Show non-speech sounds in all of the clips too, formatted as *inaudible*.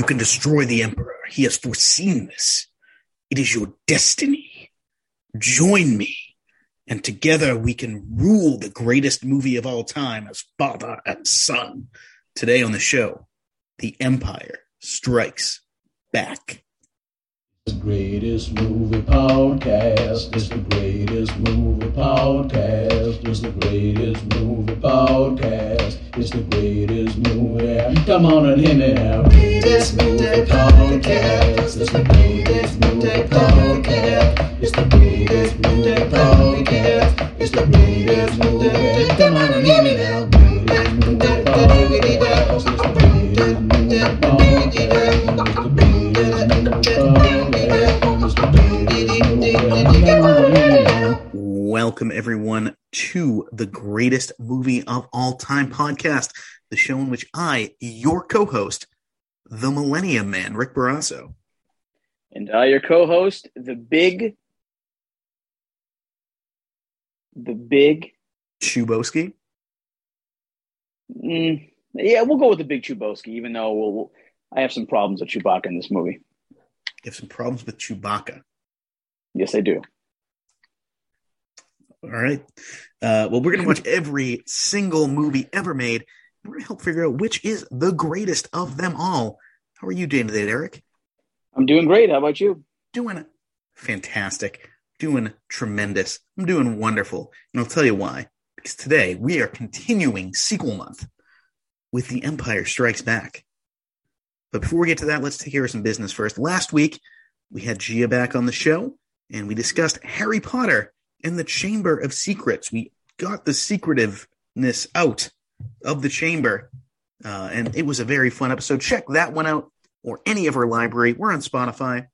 You can destroy the Emperor. He has foreseen this. It is your destiny. Join me, and together we can rule the greatest movie of all time as father and son. Today on the show, The Empire Strikes Back. The greatest movie podcast. It's the greatest movie podcast. It's the greatest movie podcast. It's the greatest movie. Come on and hear me now. Greatest movie podcast. It's the greatest movie podcast. It's the greatest movie podcast. It's the greatest movie. Come on and hear me now. Greatest movie podcast. It's the greatest movie podcast. It's the greatest movie podcast. Welcome, everyone, to the greatest movie of all time podcast, the show in which I, your co host, the Millennium Man, Rick Barrasso, And uh, your co-host, the big, the big, Chubosky. mm, yeah, we'll go with the big Chubosky, even though we'll, we'll, I have some problems with Chewbacca in this movie. You have some problems with Chewbacca. Yes, I do. All right. Uh, well, we're going to watch every single movie ever made. We're going to help figure out which is the greatest of them all. How are you doing today, Eric? I'm doing great. How about you? Doing fantastic. Doing tremendous. I'm doing wonderful. And I'll tell you why. Because today we are continuing sequel month with The Empire Strikes Back. But before we get to that, let's take care of some business first. Last week, we had Gia back on the show, and we discussed Harry Potter and the Chamber of Secrets. We got the secretiveness out of the chamber, uh, and it was a very fun episode. Check that one out or any of our library. We're on Spotify,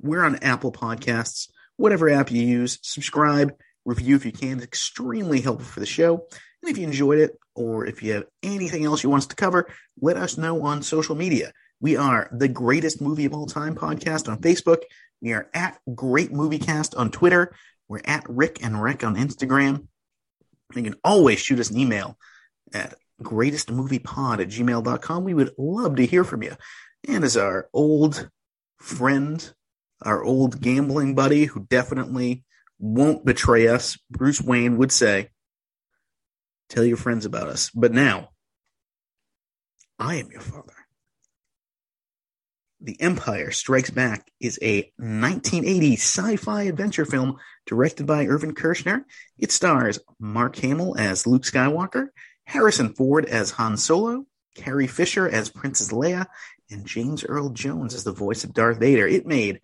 we're on Apple Podcasts, whatever app you use. Subscribe, review if you can. It's extremely helpful for the show. And if you enjoyed it, or if you have anything else you want us to cover, let us know on social media. We are the greatest movie of all time podcast on Facebook. We are at Great Movie Cast on Twitter. We're at Rick and Rick on Instagram. You can always shoot us an email at greatestmoviepod at gmail.com. We would love to hear from you. And as our old friend, our old gambling buddy who definitely won't betray us, Bruce Wayne would say, tell your friends about us. But now, I am your father. The Empire Strikes Back is a 1980 sci-fi adventure film directed by Irvin Kershner. It stars Mark Hamill as Luke Skywalker, Harrison Ford as Han Solo, Carrie Fisher as Princess Leia, and James Earl Jones as the voice of Darth Vader. It made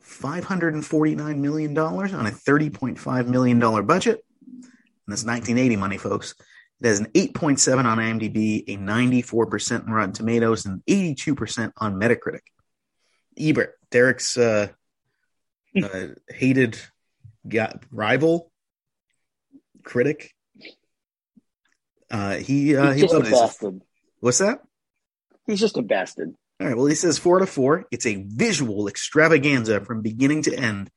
$549 million on a $30.5 million budget. And that's 1980 money, folks. It has an 8.7 on IMDb, a 94% on Rotten Tomatoes, and 82% on Metacritic. Ebert, Derek's uh, uh, hated rival critic. Uh, he uh, He's he just a loved it. bastard. What's that? He's just a bastard. All right. Well, he says four out of four. It's a visual extravaganza from beginning to end.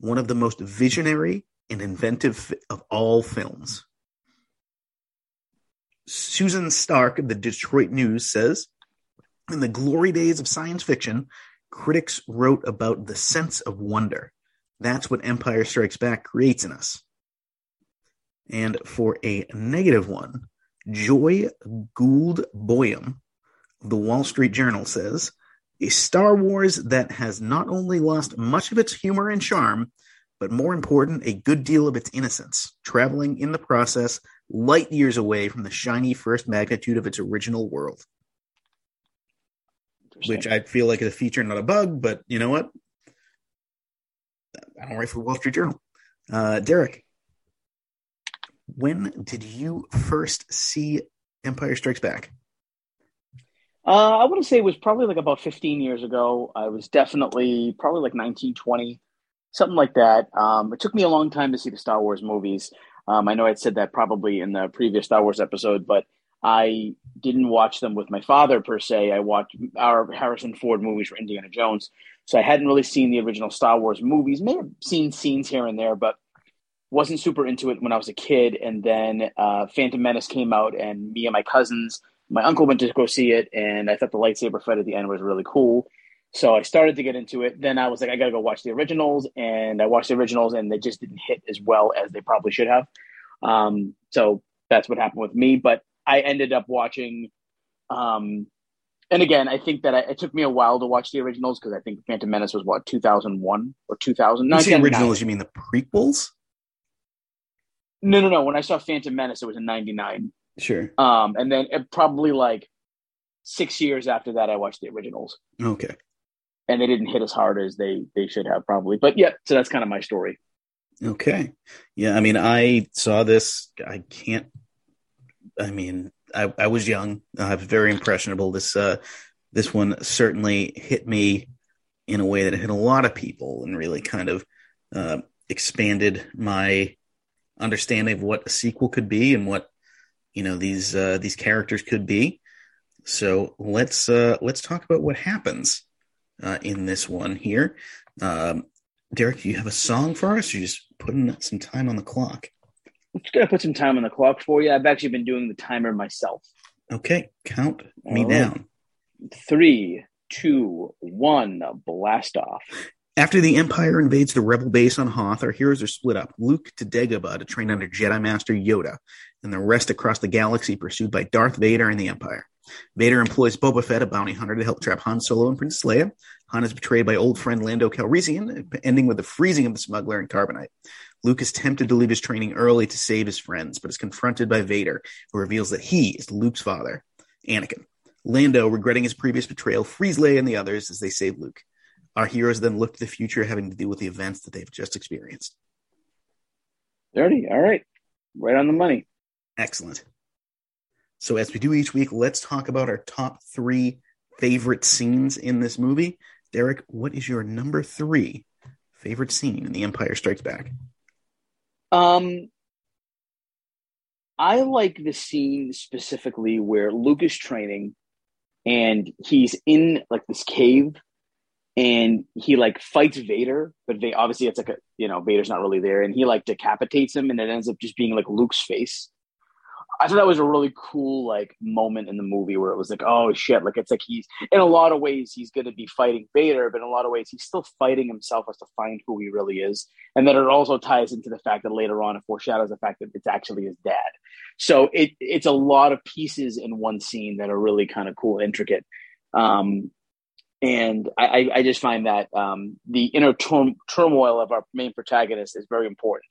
One of the most visionary and inventive of all films. Susan Stark of the Detroit News says, in the glory days of science fiction, critics wrote about the sense of wonder. That's what Empire Strikes Back creates in us. And for a negative one, Joy Gould Boyum of the Wall Street Journal says, a Star Wars that has not only lost much of its humor and charm, but more important, a good deal of its innocence, traveling in the process light years away from the shiny first magnitude of its original world. Which I feel like is a feature, not a bug, but you know what? I don't write for Wall Street Journal. Uh, Derek, when did you first see Empire Strikes Back? Uh, I want to say it was probably like about 15 years ago. I was definitely probably like 1920, something like that. Um, it took me a long time to see the Star Wars movies. Um, I know I'd said that probably in the previous Star Wars episode, but I didn't watch them with my father per se. I watched our Harrison Ford movies for Indiana Jones. So I hadn't really seen the original Star Wars movies. May have seen scenes here and there, but wasn't super into it when I was a kid. And then uh, Phantom Menace came out, and me and my cousins my uncle went to go see it, and I thought the lightsaber fight at the end was really cool. So I started to get into it. Then I was like, I got to go watch the originals, and I watched the originals, and they just didn't hit as well as they probably should have. Um, so that's what happened with me. But I ended up watching. Um, and again, I think that I, it took me a while to watch the originals because I think Phantom Menace was what 2001 or 2000. You say originals, you mean the prequels? No, no, no. When I saw Phantom Menace, it was in '99. Sure. Um, and then it probably like six years after that, I watched the originals. Okay. And they didn't hit as hard as they they should have probably. But yeah, so that's kind of my story. Okay. Yeah, I mean, I saw this. I can't. I mean, I, I was young. I was very impressionable. This uh, this one certainly hit me in a way that it hit a lot of people, and really kind of uh, expanded my understanding of what a sequel could be and what you know these uh, these characters could be. So let's uh, let's talk about what happens uh, in this one here. Um, Derek, do you have a song for us? Or you just putting some time on the clock. I'm just gonna put some time on the clock for you. I've actually been doing the timer myself. Okay, count me right. down. Three, two, one, blast off. After the Empire invades the Rebel base on Hoth, our heroes are split up. Luke to Dagobah to train under Jedi Master Yoda, and the rest across the galaxy pursued by Darth Vader and the Empire. Vader employs Boba Fett, a bounty hunter, to help trap Han Solo and Princess Leia. Han is betrayed by old friend Lando Calrissian, ending with the freezing of the smuggler and carbonite. Luke is tempted to leave his training early to save his friends, but is confronted by Vader, who reveals that he is Luke's father, Anakin. Lando, regretting his previous betrayal, frees Leia and the others as they save Luke. Our heroes then look to the future, having to deal with the events that they've just experienced. Thirty. All right. Right on the money. Excellent. So, as we do each week, let's talk about our top three favorite scenes in this movie. Derek, what is your number three favorite scene in The Empire Strikes Back? Um, I like the scene specifically where Luke is training and he's in like this cave and he like fights Vader, but they obviously it's like a you know, Vader's not really there, and he like decapitates him and it ends up just being like Luke's face. I thought that was a really cool like moment in the movie where it was like, oh shit, like it's like he's in a lot of ways he's gonna be fighting Vader, but in a lot of ways he's still fighting himself as to find who he really is. And then it also ties into the fact that later on it foreshadows the fact that it's actually his dad. So it it's a lot of pieces in one scene that are really kind of cool, intricate. Um, and I, I- just find that um, the inner turm- turmoil of our main protagonist is very important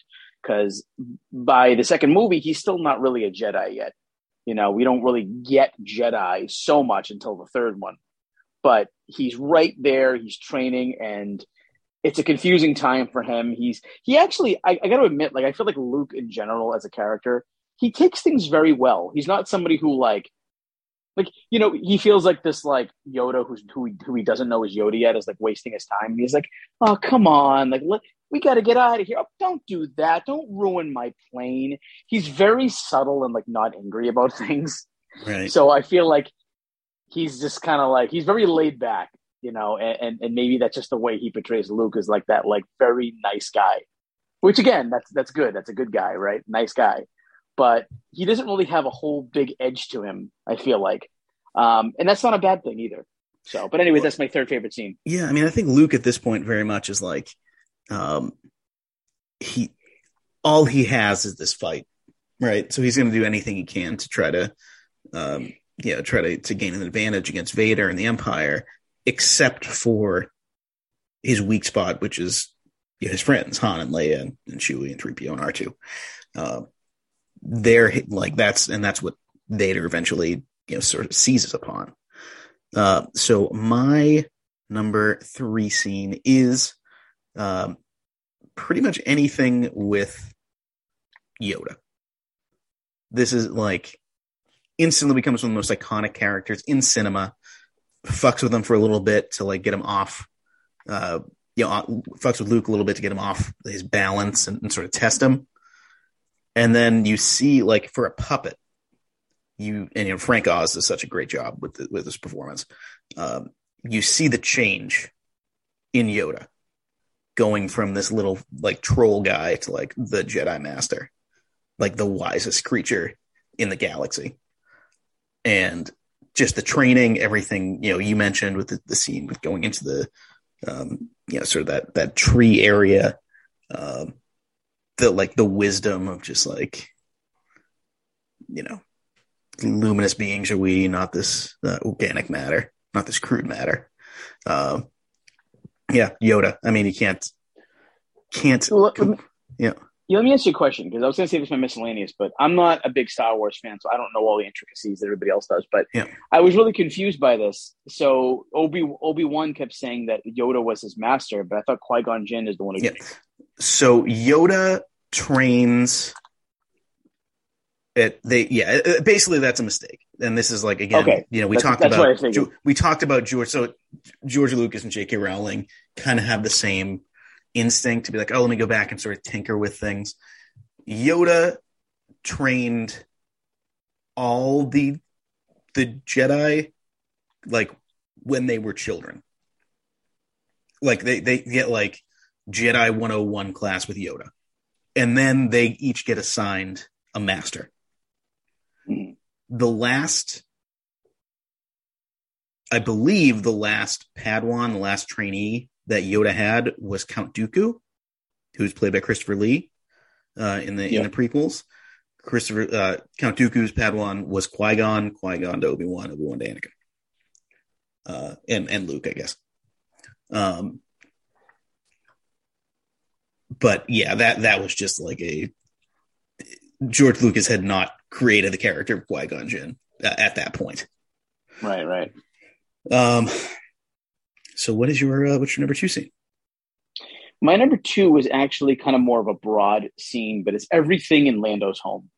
because by the second movie, he's still not really a Jedi yet. You know, we don't really get Jedi so much until the third one, but he's right there. He's training, and it's a confusing time for him. He's he actually, I, I got to admit, like I feel like Luke in general as a character, he takes things very well. He's not somebody who like like you know he feels like this like Yoda who's who he, who he doesn't know is Yoda yet is like wasting his time. He's like, oh come on, like let, we got to get out of here. Oh, don't do that. Don't ruin my plane. He's very subtle and like not angry about *laughs* things. Right. So I feel like he's just kind of like he's very laid back, you know, and, and and maybe that's just the way he portrays Luke is like that like very nice guy. Which again, that's that's good. That's a good guy, right? Nice guy. But he doesn't really have a whole big edge to him, I feel like. Um, and that's not a bad thing either. So, but anyways, that's my third favorite scene. Yeah, I mean, I think Luke at this point very much is like, um, he, all he has is this fight, right? So he's going to do anything he can to try to, um, you know, try to to gain an advantage against Vader and the Empire, except for his weak spot, which is yeah, his friends Han and Leia and, and Chewie and 3PO and R2. Uh, they're like that's and that's what Vader eventually you know sort of seizes upon. Uh, so my number three scene is um, pretty much anything with Yoda. This is like instantly becomes one of the most iconic characters in cinema. Fucks with them for a little bit to like get him off, uh, you know, fucks with Luke a little bit to get him off his balance and, and sort of test him. And then you see like for a puppet, you and you know Frank Oz does such a great job with the, with this performance. Um, you see the change in Yoda going from this little like troll guy to like the Jedi Master, like the wisest creature in the galaxy. and just the training, everything you know you mentioned with the, the scene with going into the um, you know sort of that that tree area, um, the like the wisdom of just like you know luminous beings are we, not this uh, organic matter, not this crude matter. Um, yeah, Yoda. I mean, you can't can't. Well, let me- yeah. Yeah, let me ask you a question because I was going to say this my miscellaneous, but I'm not a big Star Wars fan, so I don't know all the intricacies that everybody else does. But Yeah. I was really confused by this. So Obi Obi Wan kept saying that Yoda was his master, but I thought Qui Gon Jinn is the one who. Yeah. So Yoda trains. It they yeah uh, basically that's a mistake and this is like again Okay. you know we That's- talked that's about we talked about George so George Lucas and J.K. Rowling kind of have the same instinct to be like oh let me go back and sort of tinker with things. Yoda trained all the the Jedi like when they were children. Like they they get like Jedi 101 class with Yoda. And then they each get assigned a master. The last I believe the last Padawan, the last trainee that Yoda had was Count Dooku, who's played by Christopher Lee uh, in the Yeah. in the prequels. Christopher uh, Count Dooku's Padawan was Qui Gon, Qui Gon to Obi Wan, Obi Wan to Anakin, uh, and and Luke, I guess. Um, but yeah, that that was just like a George Lucas had not created the character of Qui Gon Jinn uh, at that point. Right, right. Um, so what is your uh, what's your number two scene? My number two was actually kind of more of a broad scene, but it's everything in Lando's home.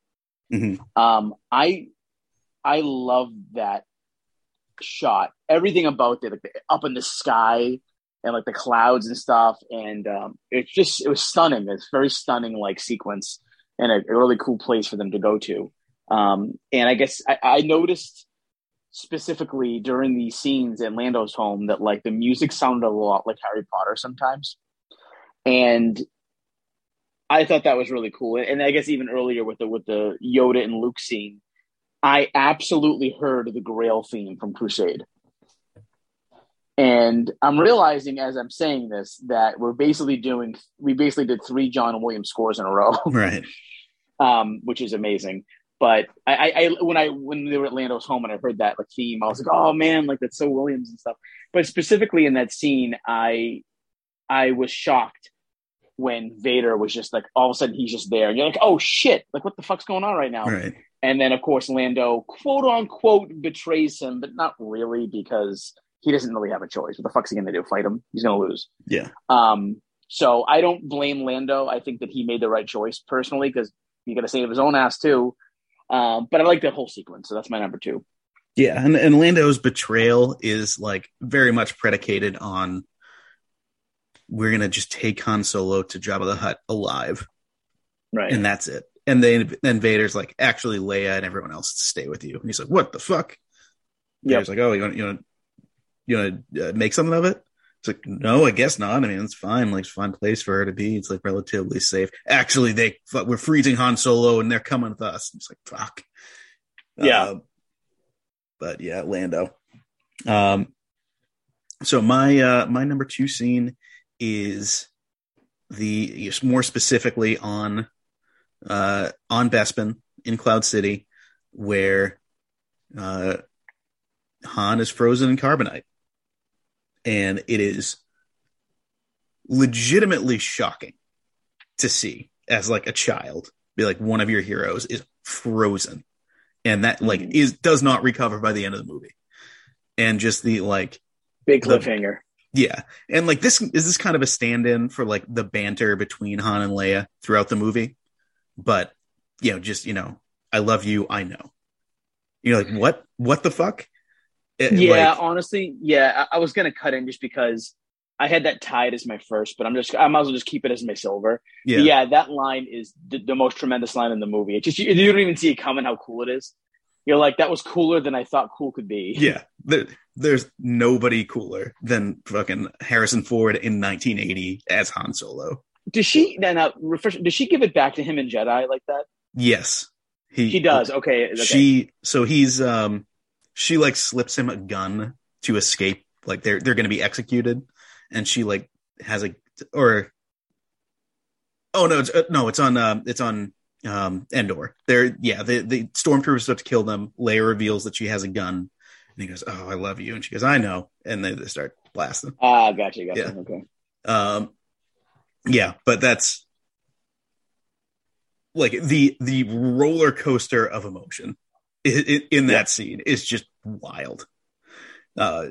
Mhm. Um, I I love that shot. Everything about it, like the, up in the sky and like the clouds and stuff, and um, it's just it was stunning. It's very stunning, like sequence, and a, a really cool place for them to go to. Um, and I guess I, I noticed specifically during these scenes in Lando's home that like the music sounded a lot like Harry Potter sometimes and I thought that was really cool. And I guess even earlier with the with the Yoda and Luke scene, I absolutely heard the Grail theme from Crusade. And I'm realizing as I'm saying this that we're basically doing we basically did three John Williams scores in a row, Right. *laughs* um, which is amazing. But I, I, when I when they were at Lando's home and I heard that like theme, I was like, oh man, like that's so Williams and stuff. But specifically in that scene, I I was shocked when Vader was just like all of a sudden he's just there. And you're like, oh shit, like what the fuck's going on right now? Right. And then of course Lando quote unquote betrays him, but not really because he doesn't really have a choice. What the fuck's he gonna do? Fight him? He's gonna lose. Yeah. Um, so I don't blame Lando. I think that he made the right choice personally because he got to save his own ass too. Um, but I like that whole sequence, so that's my number two. Yeah, and, and Lando's betrayal is like very much predicated on we're gonna just take Han Solo to Jabba the Hutt alive, Right. and that's it. And then then Vader's like, actually, Leia and everyone else stay with you. And he's like, what the fuck? Yeah, Vader's like, oh, you want you want you want to uh, make something of it? It's like, no, I guess not. I mean, it's fine. Like, it's a fine place for her to be. It's like relatively safe. Actually, they we're freezing Han Solo, and they're coming with us. It's like, fuck. Yeah. Uh, but yeah, Lando. Um. So my uh my number two scene is the more specifically on uh on Bespin in Cloud City, where uh Han is frozen in carbonite and it is legitimately shocking to see as like a child be like one of your heroes is frozen. And that like Mhm. is does not recover by the end of the movie. And just the like Big the- cliffhanger. yeah. And like this is this kind of a stand-in for like the banter between han and leia throughout the movie? But you know just you know i love you i know. You're like what? What the fuck It- yeah, like- honestly, yeah. I, I was gonna cut in just because I had that tied as my first, but I'm just I might as well just keep it as my silver. yeah Yeah, that line is the, the most tremendous line in the movie. It just you, you don't even see it coming how cool it is. You're like that was cooler than I thought cool could be. Yeah, there, there's nobody cooler than fucking Harrison Ford in 1980 as Han Solo. Does she then? Uh, refresh, does she give it back to him in Jedi like that? Yes, he She does. Okay. okay. She so he's um she like slips him a gun to escape. Like they're they're going to be executed, and she like has a or oh no it's uh, no it's on uh, it's on um Endor. They're yeah the the stormtroopers about to kill them. Leia reveals that she has a gun, and he goes, "Oh, I love you," and she goes, "I know," and they, they start blasting. Ah, gotcha, gotcha. Yeah. Okay. Um, yeah, but that's like the the roller coaster of emotion in, in that Yeah. scene is just wild. Uh,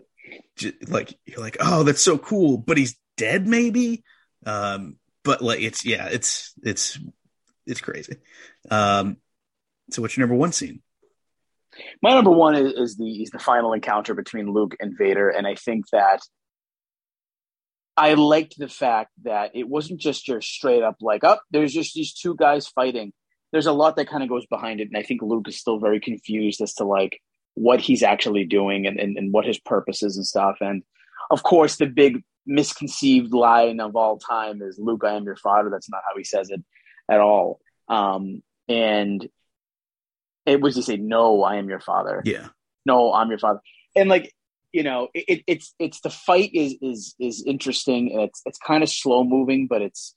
like you're like, oh, that's so cool, but he's dead, maybe. Um, but like it's yeah, it's it's it's crazy. Um, so what's your number one scene? My number one is, is the is the final encounter between Luke and Vader, and I think that I liked the fact that it wasn't just your straight up like, up. there's just these two guys fighting. There's a lot that kind of goes behind it, and I think Luke is still very confused as to like what he's actually doing and, and, and what his purpose is and stuff. And of course, the big misconceived line of all time is Luke, I am your father. That's not how he says it at all. Um, and it was to say, no, I am your father Yeah, no i'm your father and like you know it, it's it's the fight is is is interesting and it's it's kind of slow moving but it's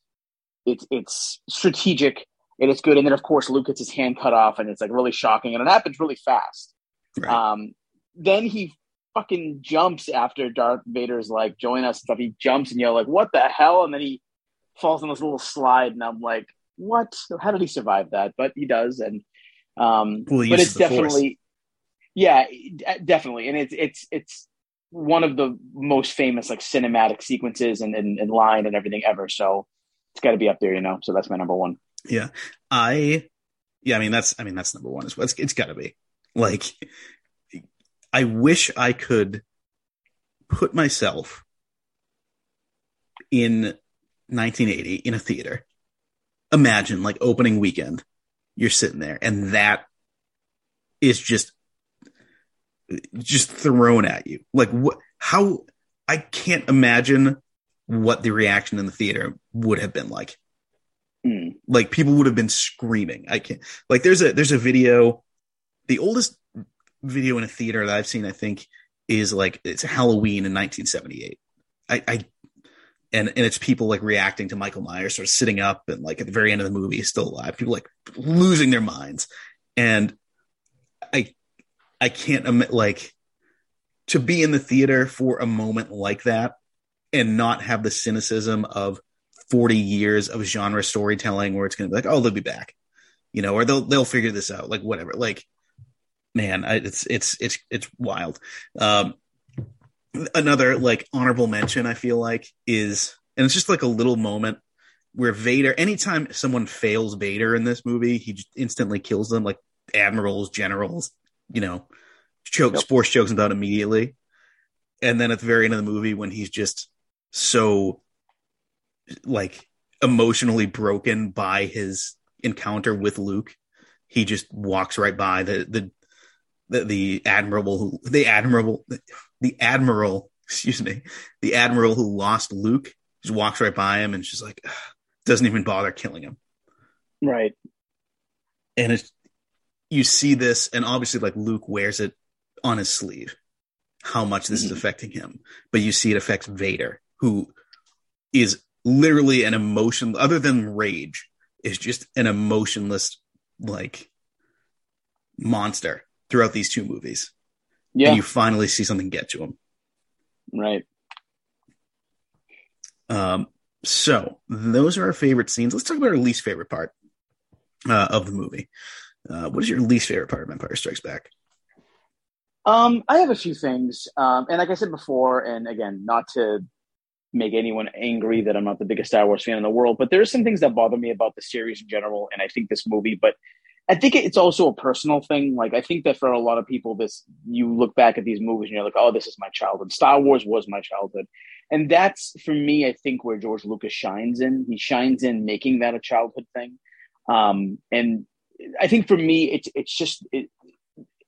it's it's strategic and it's good. And then of course luke gets his hand cut off and it's like really shocking and it happens really fast. Right. um then he fucking jumps after darth vader's like join us and stuff. He jumps and you're like what the hell? And then he falls on this little slide and i'm like what? How did he survive that? But he does and um Well, but it's the Force. definitely yeah definitely. And it's it's it's one of the most famous like cinematic sequences and, and, and line and everything ever. So it's got to be up there you know? So that's my number one Yeah. I yeah, I mean that's I mean that's number one as well. It's, it's gotta be. Like I wish I could put myself in 1980 in a theater. Imagine like opening weekend, you're sitting there and that is just just thrown at you. Like what how I can't imagine what the reaction in the theater would have been like Hmm. like people would have been screaming. I can't like there's a there's a video. The oldest video in a theater that I've seen, I think, is like it's Halloween in 1978. I, I and and it's people like reacting to Michael Myers, sort of sitting up and like at the very end of the movie, still alive. People like losing their minds, and I I can't admit like to be in the theater for a moment like that and not have the cynicism of 40 years of genre storytelling where it's going to be like, oh, they'll be back, you know, or they'll they'll figure this out, like whatever. Like, man, I, it's it's it's it's wild. Um, another like honorable mention, I feel like, is and it's just like a little moment where Vader. Anytime someone fails Vader in this movie, he just instantly kills them, like admirals, generals, you know, chokes, Yep. force chokes them immediately. And then at the very end of the movie, when he's just so like emotionally broken by his encounter with Luke. He just walks right by the the the, the admiral who the admirable the admiral *laughs* excuse me the admiral who lost Luke just walks right by him and she's like doesn't even bother killing him. right And it's you see this and obviously like Luke wears it on his sleeve how much this is Mhm. affecting him but you see it affects Vader who is literally an emotion other than rage is just an emotionless like monster throughout these two movies. Yeah. and you finally see something get to him right. Um so those are our favorite scenes. Let's talk about our least favorite part uh, of the movie. Uh, what is your least favorite part of empire strikes back? Um, I have a few things, um, and like I said before, and again, not to make anyone angry that I'm not the biggest Star Wars fan in the world, but there are some things that bother me about the series in general, and I think this movie. But I think it's also a personal thing. Like I think that for a lot of people, this you look back at these movies and you're like, "Oh, this is my childhood." Star Wars was my childhood, and that's for me. I think where George Lucas shines in. He shines in making that a childhood thing, um, and I think for me, it's it's just it,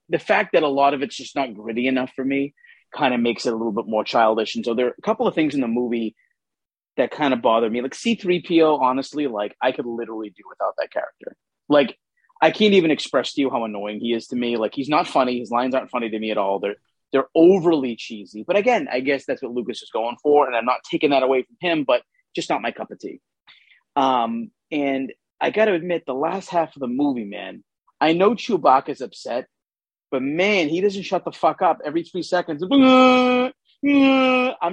the fact that a lot of it's just not gritty enough for me kind of makes it a little bit more childish. And so there are a couple of things in the movie that kind of bother me. Like C3PO, honestly, like I could literally do without that character. Like I can't even express to you how annoying he is to me. Like he's not funny. His lines aren't funny to me at all. They're they're overly cheesy. But again, I guess that's what Lucas is going for, and I'm not taking that away from him, but just not my cup of tea. Um, and I got to admit, the last half of the movie, man, I know Chewbacca's upset, but man, he doesn't shut the fuck up every three seconds. I'm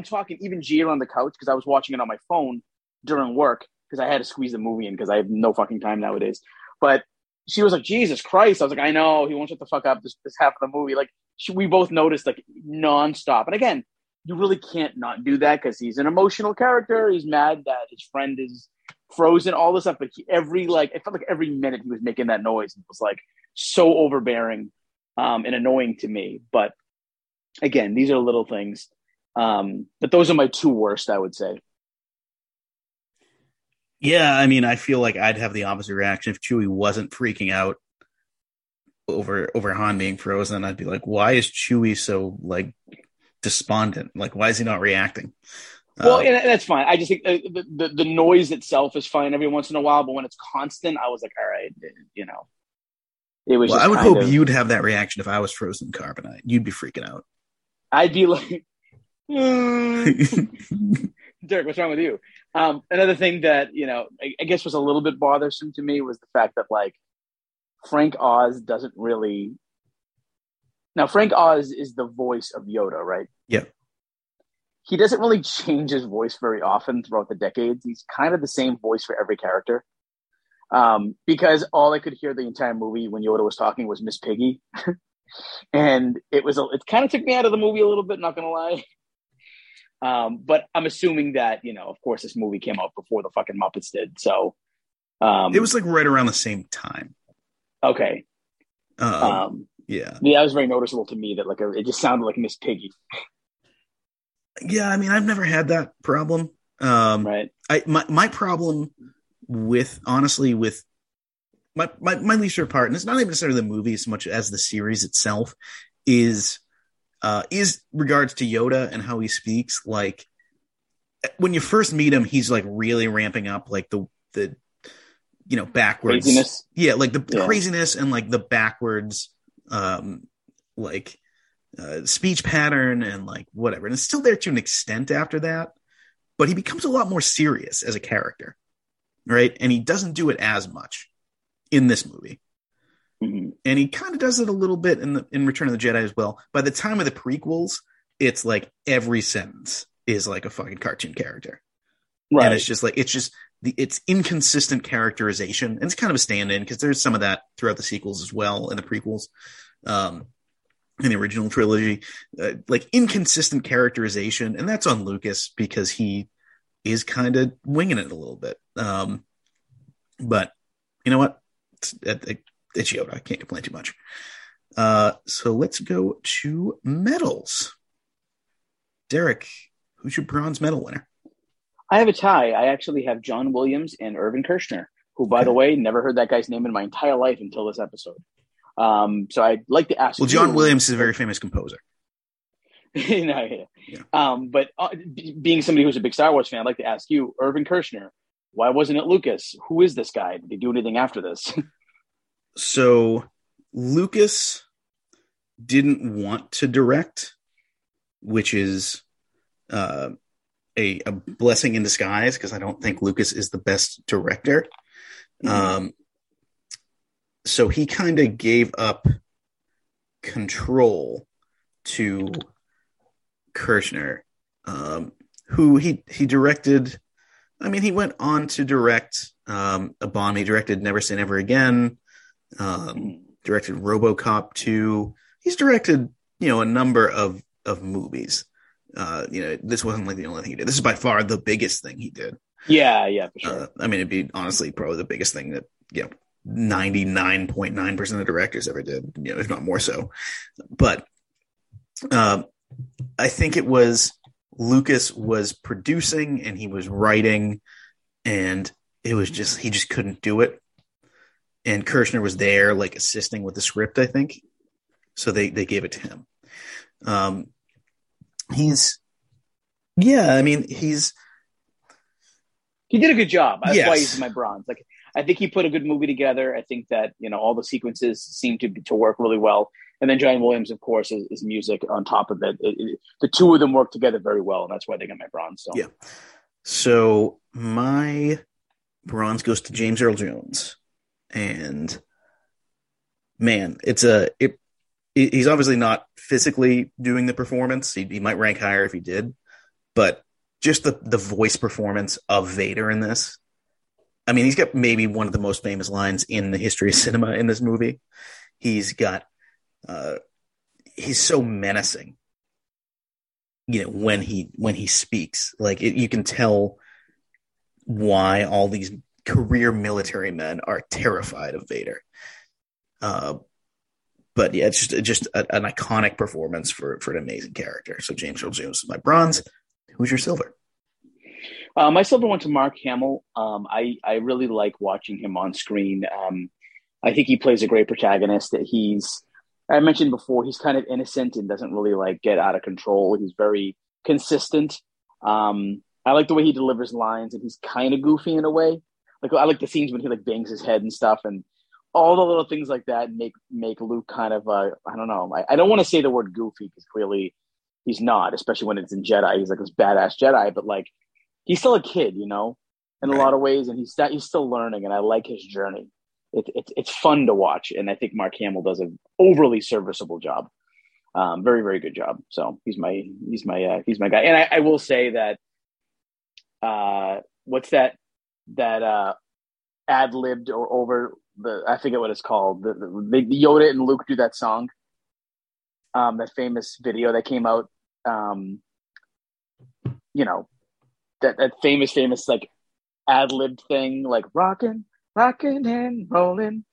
talking even Gia on the couch because I was watching it on my phone during work because I had to squeeze the movie in because I have no fucking time nowadays. But she was like, Jesus Christ. I was like, I know he won't shut the fuck up this, this half of the movie. Like she, we both noticed like nonstop. And again, you really can't not do that because he's an emotional character. He's mad that his friend is frozen, all this stuff. But he, every like, it felt like every minute he was making that noise. It was like so overbearing um, and annoying to me. But again, these are little things. Um, but those are my two worst, I would say. Yeah, I mean, I feel like I'd have the opposite reaction if Chewie wasn't freaking out over over Han being frozen. I'd be like, why is Chewie so like despondent? Like, why is he not reacting? Well, uh, and that's fine. I just think uh, the, the, the noise itself is fine every once in a while, but when it's constant, I was like, all right, you know, it was. Well, I would hope of, you'd have that reaction if I was frozen carbonite. You'd be freaking out. I'd be like, mm. *laughs* *laughs* Derek, what's wrong with you? Um, another thing that you know, I, I guess was a little bit bothersome to me was the fact that like Frank Oz doesn't really. Now, Frank Oz is the voice of Yoda, right? Yeah. He doesn't really *laughs* change his voice very often throughout the decades. He's kind of the same voice for every character. Um, because all I could hear the entire movie when Yoda was talking was Miss Piggy. *laughs* and it was, a, it kind of took me out of the movie a little bit, not gonna lie. Um, but I'm assuming that, you know, of course, this movie came out before the fucking Muppets did. So um, it was like right around the same time. Okay. Um, um, yeah. Yeah, that was very noticeable to me that like it just sounded like Miss Piggy. Yeah, I mean, I've never had that problem. Um, right. I my my problem with honestly with my, my my least favorite part, and it's not even necessarily the movie as much as the series itself, is uh, is regards to Yoda and how he speaks. Like when you first meet him, he's like really ramping up like the the you know backwards craziness. Yeah, like the, yeah. craziness and like the backwards um like uh, speech pattern and like whatever. And it's still there to an extent after that, but he becomes a lot more serious as a character, right? And he doesn't do it as much in this movie. Mm-hmm. And he kind of does it a little bit in the in Return of the Jedi as well. By the time of the prequels, it's like every sentence is like a fucking cartoon character. Right. And it's just like it's just the it's inconsistent characterization. And it's kind of a stand-in because there's some of that throughout the sequels as well in the prequels. Um in the original trilogy, uh, like inconsistent characterization, and that's on Lucas because he is kind of winging it a little bit. Um, but you know what? It, it's Yoda. I can't complain too much. Uh, so let's go to medals. Derek, who's your bronze medal winner? I have a tie. I actually have John Williams and Irvin Kershner, who, by okay. the way, never heard that guy's name in my entire life until this episode. Um, so I'd like to ask. Well, John Williams is a very famous composer. *laughs* no, yeah. yeah. Um, but uh, b- being somebody who's a big Star Wars fan, I'd like to ask you, Irvin Kershner, why wasn't it Lucas? Who is this guy? Did he do anything after this? *laughs* so Lucas didn't want to direct, which is uh, a, a blessing in disguise because I don't think Lucas is the best director. Mm-hmm. Um, so he kind of gave up control to Kershner, um, who he he directed. I mean, he went on to direct um, a bomb. He directed Never Say Never Again um, directed RoboCop 2. He's directed, you know, a number of of movies. Uh, you know, this wasn't like the only thing he did. This is by far the biggest thing he did. Yeah, yeah, for sure. Uh, I mean, it'd be honestly probably the biggest thing that you know, ninety nine point nine percent of directors ever did. You know, if not more so. But um, I think it was Lucas was producing and he was writing, and it was just he just couldn't do it and Kershner was there, like assisting with the script, I think. So they they gave it to him. Um, he's, yeah, I mean, he's he did a good job. That's yes. why he's my bronze. Like I think he put a good movie together. I think that you know all the sequences seem to to work really well. And then John Williams, of course, is, is music on top of it. It, it. The two of them work together very well, and that's why they got my bronze. So yeah. So my bronze goes to James Earl Jones, and man, it's a it. He's obviously not physically doing the performance. He, he might rank higher if he did, but just the the voice performance of Vader in this. I mean, he's got maybe one of the most famous lines in the history of cinema in this movie. He's got uh, he's so menacing. You know, when he when he speaks, like it, you can tell why all these career military men are terrified of Vader. Uh, but yeah, it's just just a, an iconic performance for for an amazing character. So James Earl Jones is my bronze. Who's your silver? Uh, my silver went to Mark Hamill. Um, I I really like watching him on screen. Um, I think he plays a great protagonist. That he's I mentioned before, he's kind of innocent and doesn't really like get out of control. He's very consistent. Um, I like the way he delivers lines, and he's kind of goofy in a way. Like I like the scenes when he like bangs his head and stuff, and all the little things like that make make Luke kind of uh, I don't know. I, I don't want to say the word goofy because clearly he's not, especially when it's in Jedi. He's like this badass Jedi, but like he's still a kid, you know, in a lot of ways, and he's that he's still learning, and I like his journey. It's it's it's fun to watch, and I think Mark Hamill does an overly serviceable job. Um, very very good job. So he's my he's my uh, he's my guy, and I, I will say that uh, what's that that uh, ad libbed or over the I forget what it's called. The, the, the Yoda and Luke do that song. Um, that famous video that came out. Um, you know, that that famous famous like ad libbed thing, like rocking, rocking and rolling.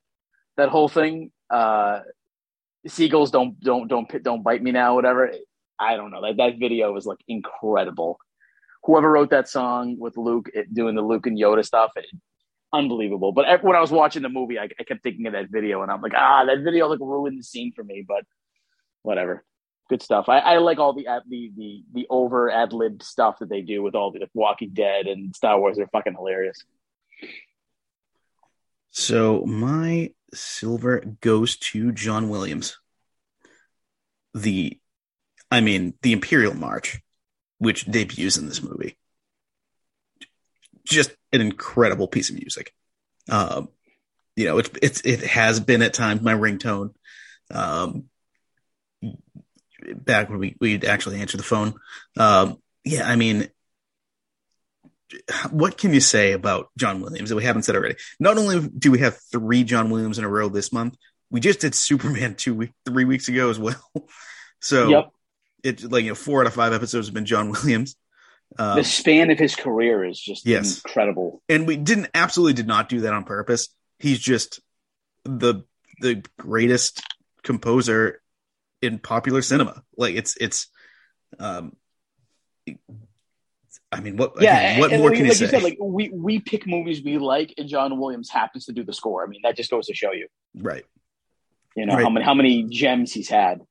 That whole thing. Uh, seagulls don't don't don't don't bite me now. Whatever. I don't know. That that video was like incredible. Whoever wrote that song with Luke it, doing the Luke and Yoda stuff, it, unbelievable. But when I was watching the movie, I, I, kept thinking of that video, and I'm like, ah, that video like ruined the scene for me. But whatever, good stuff. I, I like all the the the the over ad lib stuff that they do with all the Walking Dead and Star Wars. They're fucking hilarious. So my silver goes to John Williams. The, I mean, the Imperial March, which debuts in this movie just an incredible piece of music. Um, you know, it's it's it has been at times my ringtone. Um, back when we we'd actually answer the phone. Um, yeah, I mean, what can you say about John Williams that we haven't said already? Not only do we have three John Williams in a row this month, we just did Superman two week, three weeks ago as well. *laughs* So yep. it's like you know four out of five episodes have been John Williams. Um, the span of his career is just yes. incredible. And we didn't absolutely did not do that on purpose. He's just the the greatest composer in popular cinema. Like it's it's um I mean, what? Yeah, again, what more can like you, you said, like we we pick movies we like, and John Williams happens to do the score. I mean, that just goes to show you, right? You know right. how many how many gems he's had.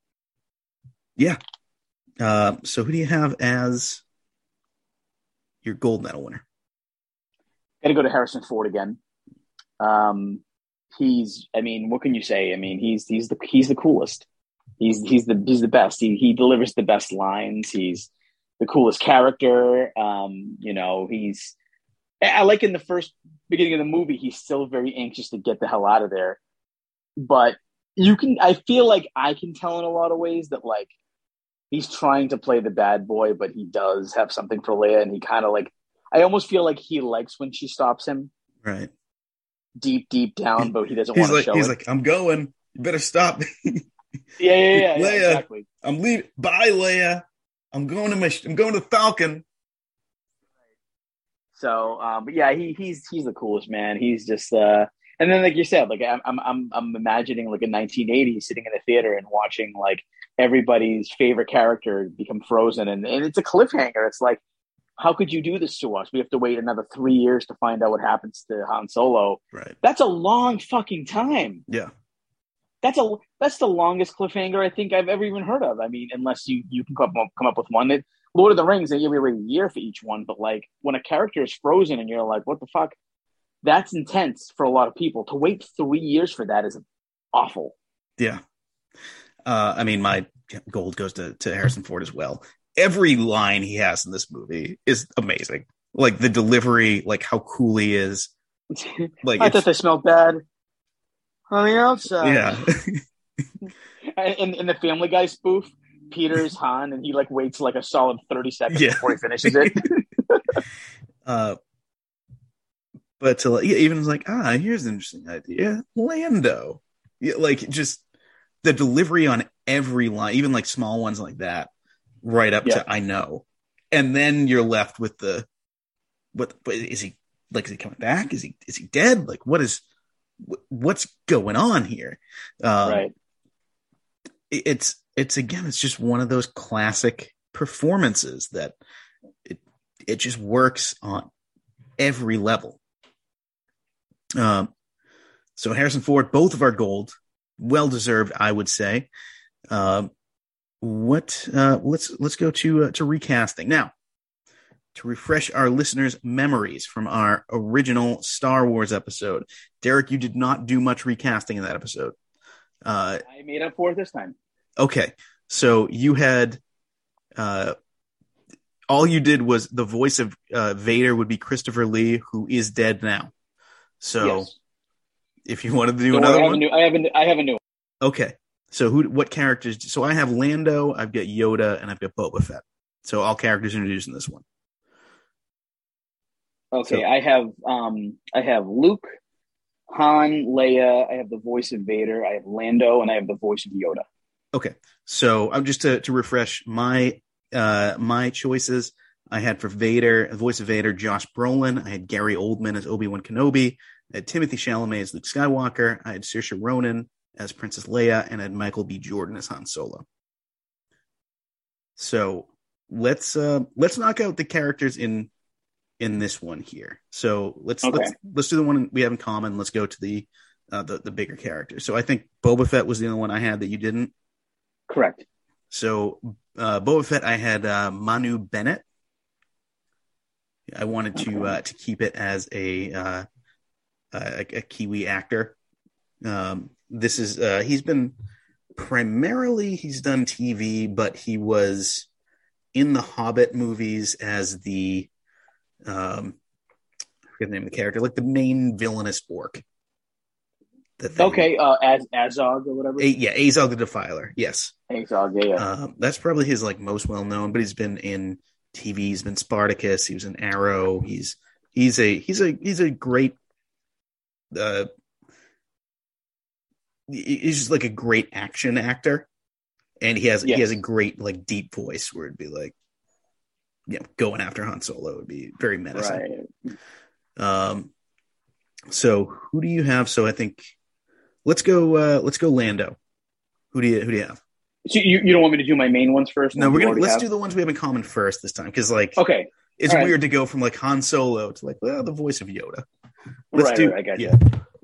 Yeah. Uh, so who do you have as your gold medal winner? Got to go to Harrison Ford again. Um, he's, I mean, what can you say? I mean, he's he's the he's the coolest. He's he's the he's the best. He he delivers the best lines. He's the coolest character. Um, you know, he's I like in the first beginning of the movie, he's still very anxious to get the hell out of there. But you can I feel like I can tell in a lot of ways that like he's trying to play the bad boy, but he does have something for Leia, and he kind of like I almost feel like he likes when she stops him. Right. Deep, deep down, but he doesn't want like, to show he's it. like, I'm going. You better stop *laughs* me. yeah, yeah, yeah, Leia, yeah, exactly. I'm leaving. Bye, Leia. I'm going to my. I'm going to Falcon. So, um, but yeah, he he's he's the coolest man. He's just uh, and then like you said, like I'm I'm I'm imagining like in 1980 sitting in the theater and watching like everybody's favorite character become frozen and, and it's a cliffhanger it's like how could you do this to us we have to wait another three years to find out what happens to han solo right that's a long fucking time yeah that's a that's the longest cliffhanger i think i've ever even heard of i mean unless you you can come up, come up with one that lord of the rings they give you a year for each one but like when a character is frozen and you're like what the fuck that's intense for a lot of people. To wait three years for that is awful. Yeah. Uh, I mean, my gold goes to, to Harrison Ford as well. Every line he has in this movie is amazing. Like the delivery, like how cool he is. *laughs* Like I thought they smelled bad on the outside. yeah. *laughs* in, in the Family Guy spoof, Peter's Han, and he like waits like a solid thirty seconds Yeah. before he finishes it. *laughs* *laughs* uh, but to like, even like, ah, here's an interesting idea. Lando. Yeah, like just the delivery on every line, even like small ones like that, right up Yeah. to I know. And then you're left with the what but is he like is he coming back? Is he is he dead? Like what is wh- what's going on here? Um, right. it's it's again it's just one of those classic performances that it it just works on every level um so harrison ford both of our gold well deserved i would say um what uh let's let's go to uh, to recasting now to refresh our listeners memories from our original star wars episode derek you did not do much recasting in that episode uh I made up for it this time. Okay, so you had uh, all you did was the voice of uh, Vader would be Christopher Lee, who is dead now. So yes. if you wanted to do Don't worry, another I one, new. I have a. new- I have a new. one. okay. So who? What characters? So I have Lando, I've got Yoda, and I've got Boba Fett. So all characters introduced in this one. Okay, So- I have. Um, I have Luke, Han, Leia. I have the voice of Vader. I have Lando, and I have the voice of Yoda. Okay, so I'm just to to refresh my uh my choices. I had for Vader, the voice of Vader, Josh Brolin. I had Gary Oldman as Obi Wan Kenobi. I had Timothy Chalamet as Luke Skywalker. I had Saoirse Ronan as Princess Leia, and I had Michael B. Jordan as Han Solo. So let's uh let's knock out the characters in in this one here. So let's Okay. let's let's do the one we have in common. Let's go to the uh, the the bigger character. So I think Boba Fett was the only one I had that you didn't. Correct. So uh, Boba Fett, I had uh, Manu Bennett. I wanted to Okay. uh, to keep it as a uh, a, a Kiwi actor. Um, this is uh, he's been primarily he's done TV, but he was in the Hobbit movies as the um, I forget the name of the character, like the main villainous orc. Okay. Uh, as Azog or whatever. A- yeah, Azog the Defiler. Yes. Azog. Yeah. yeah. Um, that's probably his like most well known, but he's been in TV. He's been Spartacus. He was in Arrow. He's he's a he's a he's a great. Uh, he's just like a great action actor, and he has Yes. he has a great like deep voice where it'd be like, you know, going after Han Solo would be very menacing. right. Um, so who do you have? So I think let's go. Uh, let's go Lando. Who do you who do you have? So you, you don't want me to do my main ones first? No, we're gonna let's have? do the ones we have in common first this time because like Okay. it's all right. weird to go from like Han Solo to like well the voice of Yoda. Let's Right, do. right, I got you. yeah.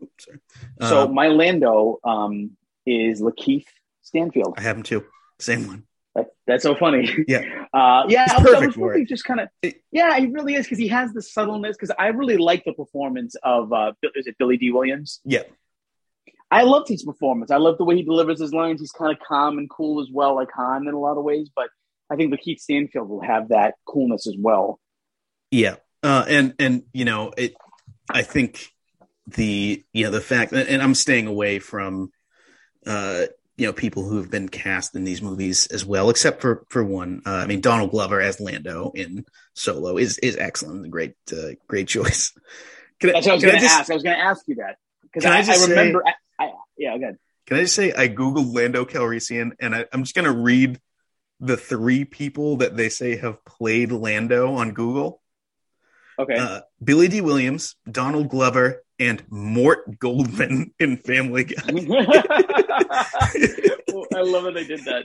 Oops, sorry. So Uh, my Lando um, is Lakeith Stanfield. I have him too. Same one. That, that's so funny. Yeah. *laughs* Uh, yeah, I was, I was really just kind of. Yeah, he really is because he has the subtleness. Because I really like the performance of uh, is it Billy Dee Williams? Yeah. I loved his performance. I love the way he delivers his lines. He's kind of calm and cool as well, like Han in a lot of ways. But I think Lakeith Stanfield will have that coolness as well. Yeah. Uh, and and you know it. I think the you know the fact and I'm staying away from uh you know people who have been cast in these movies as well, except for for one. Uh, I mean Donald Glover as Lando in Solo is is excellent. A great uh, great *laughs* choice. Can I- That's what I was going to ask. I was going to ask you that because I I, I, just say- remember. I, I, yeah, good. Can I just say I googled Lando Calrissian and I, I'm just gonna read the three people that they say have played Lando on Google. Okay. Uh, Billy Dee Williams, Donald Glover, and Mort Goldman in Family Guy. *laughs* Well, I love that they did that.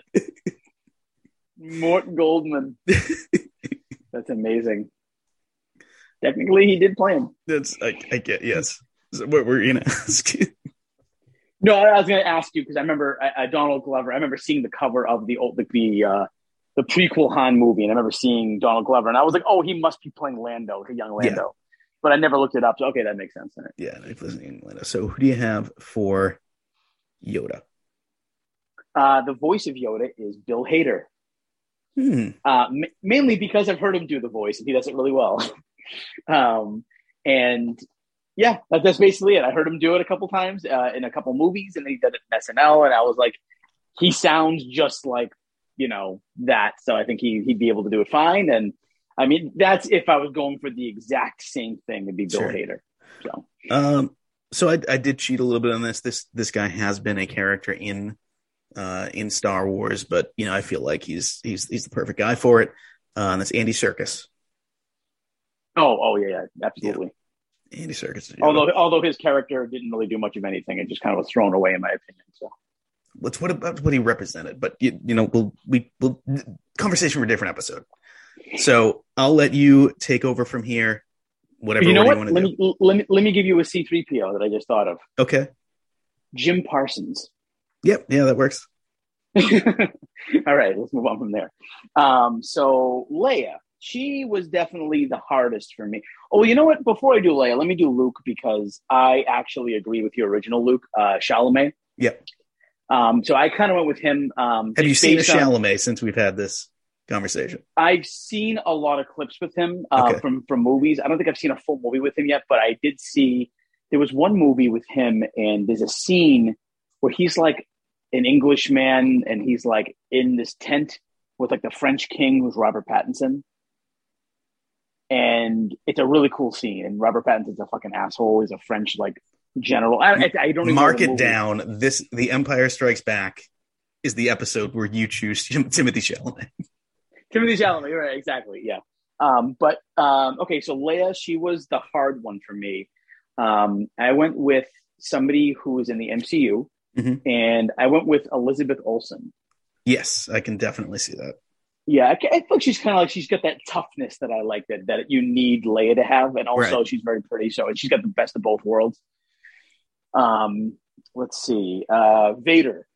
Mort Goldman. That's amazing. Technically, he did play him. That's I, I get yes. So what were you gonna ask? No, I was going to ask you because I remember uh, uh, Donald Glover. I remember seeing the cover of the old, the the, uh, the prequel Han movie, and I remember seeing Donald Glover, and I was like, "Oh, he must be playing Lando, the young. Lando." But I never looked it up. So okay, that makes sense. Yeah, Nick lives in Atlanta. So who do you have for Yoda? Uh, the voice of Yoda is Bill Hader. Hmm. uh, m- mainly because I've heard him do the voice and he does it really well. *laughs* um, and yeah, that, that's basically it. I heard him do it a couple times uh, in a couple movies, and then he did it in SNL, and I was like, he sounds just like you know that. So I think he he'd be able to do it fine. And I mean, that's if I was going for the exact same thing, it'd be Bill Sure. Hader. So Um, so I, I did cheat a little bit on this. This this guy has been a character in uh, in Star Wars, but you know I feel like he's he's he's the perfect guy for it. Uh, and that's Andy Serkis. oh oh yeah, yeah absolutely. Andy Serkis. Although although his character didn't really do much of anything, it just kind of was thrown away in my opinion. So What's what about what he represented? But you, you know, we'll we will conversation for a different episode. So I'll let you take over from here. Whatever you know what? you Let want to do. me let me let me give you a C three PO that I just thought of. Okay. Jim Parsons. Yep. Yeah, that works. *laughs* All right, let's move on from there. Um, so Leia, she was definitely the hardest for me. Oh, you know what? Before I do Leia, let me do Luke because I actually agree with your original Luke, uh, Chalamet. Yep. Um, so I kind of went with him. Um, Have you seen a based on- since we've had this conversation? I've seen a lot of clips with him uh, Okay. from from movies. I don't think I've seen a full movie with him yet, but I did see there was one movie with him, and there's a scene where he's like an Englishman, and he's like in this tent with like the French king, who's Robert Pattinson, and it's a really cool scene. And Robert Pattinson's a fucking asshole. He's a French like general. I, I, don't even know Mark it down. This The Empire Strikes Back is the episode where you choose Tim- Timothy Chalamet. Timothy Chalamet, right? Exactly, yeah. Um, but um, okay, so Leia, she was the hard one for me. Um, I went with somebody who was in the MCU, Mhm. and I went with Elizabeth Olsen. Yes, I can definitely see that. Yeah, I, I like she's kind of like she's got that toughness that I like that that you need Leia to have, and also Right. she's very pretty, so she's got the best of both worlds. Um, let's see, uh, Vader.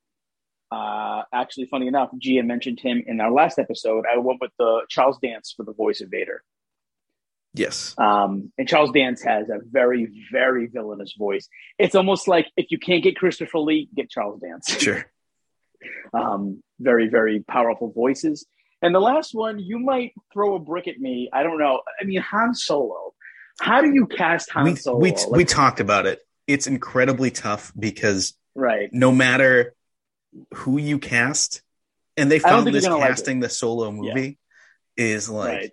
Uh, actually, funny enough, Gia mentioned him in our last episode. I went with the Charles Dance for the voice of Vader. Yes. Um, and Charles Dance has a very, very villainous voice. It's almost like if you can't get Christopher Lee, get Charles Dance. *laughs* *laughs* Sure. um, very, very powerful voices. And the last one, you might throw a brick at me. I don't know. I mean, Han Solo. How do you cast Han We, Solo? we, Like- we talked about it. It's incredibly tough because right. no matter who you cast, and they found this you're like casting the solo movie is like right.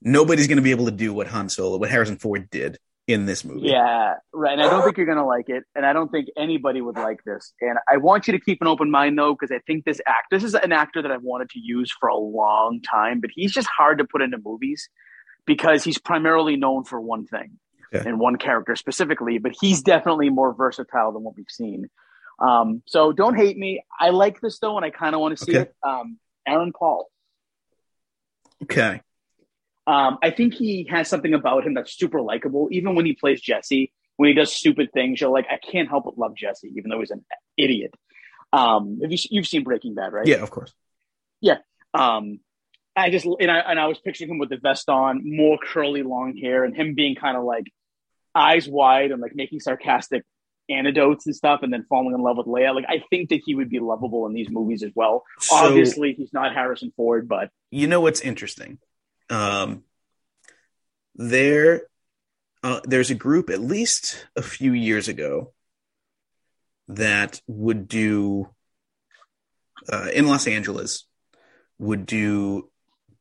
nobody's going to be able to do what Han Solo, what Harrison Ford did in this movie. Yeah, right. And I don't think you're going to like it. And I don't think anybody would like this. And I want you to keep an open mind, though, because I think this act, this is an actor that I've wanted to use for a long time, but he's just hard to put into movies because he's primarily known for one thing Okay. and one character specifically, but he's definitely more versatile than what we've seen. Um, so don't hate me. I like this, though, and I kind of want to see Okay. it. Um, Aaron Paul. Okay. Um, I think he has something about him that's super likable. Even when he plays Jesse, when he does stupid things, you're like, I can't help but love Jesse, even though he's an idiot. Um, have you you've seen Breaking Bad, right? Yeah, of course. Yeah. Um, I just and I and I was picturing him with the vest on, more curly long hair, and him being kind of like eyes wide and like making sarcastic anecdotes and stuff, and then falling in love with Leia. Like I think that he would be lovable in these movies as well. So, Obviously, he's not Harrison Ford, but you know what's interesting? Um, there, uh, there's a group at least a few years ago that would do uh, in Los Angeles would do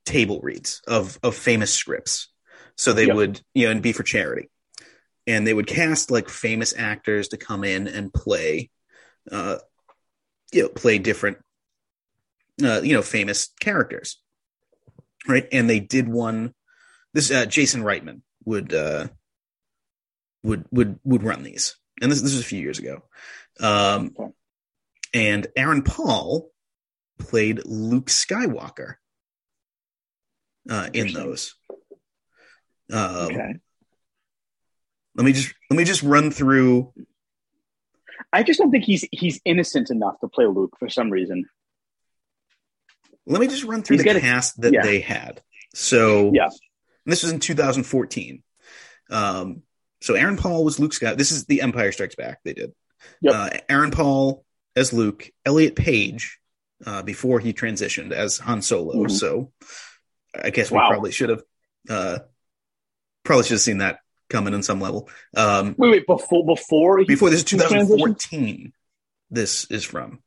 table reads of of famous scripts. So they Yep. would you know and be for charity, and they would cast like famous actors to come in and play, uh, you know, play different, uh, you know, famous characters right? And they did one. This uh, Jason Reitman would uh, would would would run these, and this this was a few years ago. Um, and Aaron Paul played Luke Skywalker uh, in those. Um, okay. Let me just let me just run through. I just don't think he's he's innocent enough to play Luke for some reason. Let me just run through He's the a- cast that yeah. they had. So Yeah. This was in 2014. Um, so Aaron Paul was Luke Scott. This is the Empire Strikes Back. They did. Yep. Uh, Aaron Paul as Luke, Elliot Page uh, before he transitioned as Han Solo. Mhm. So I guess we Wow. probably should have uh, probably should have seen that coming on some level. Um, Wait, wait, before before he, before this is he transitioned? 2014. This is from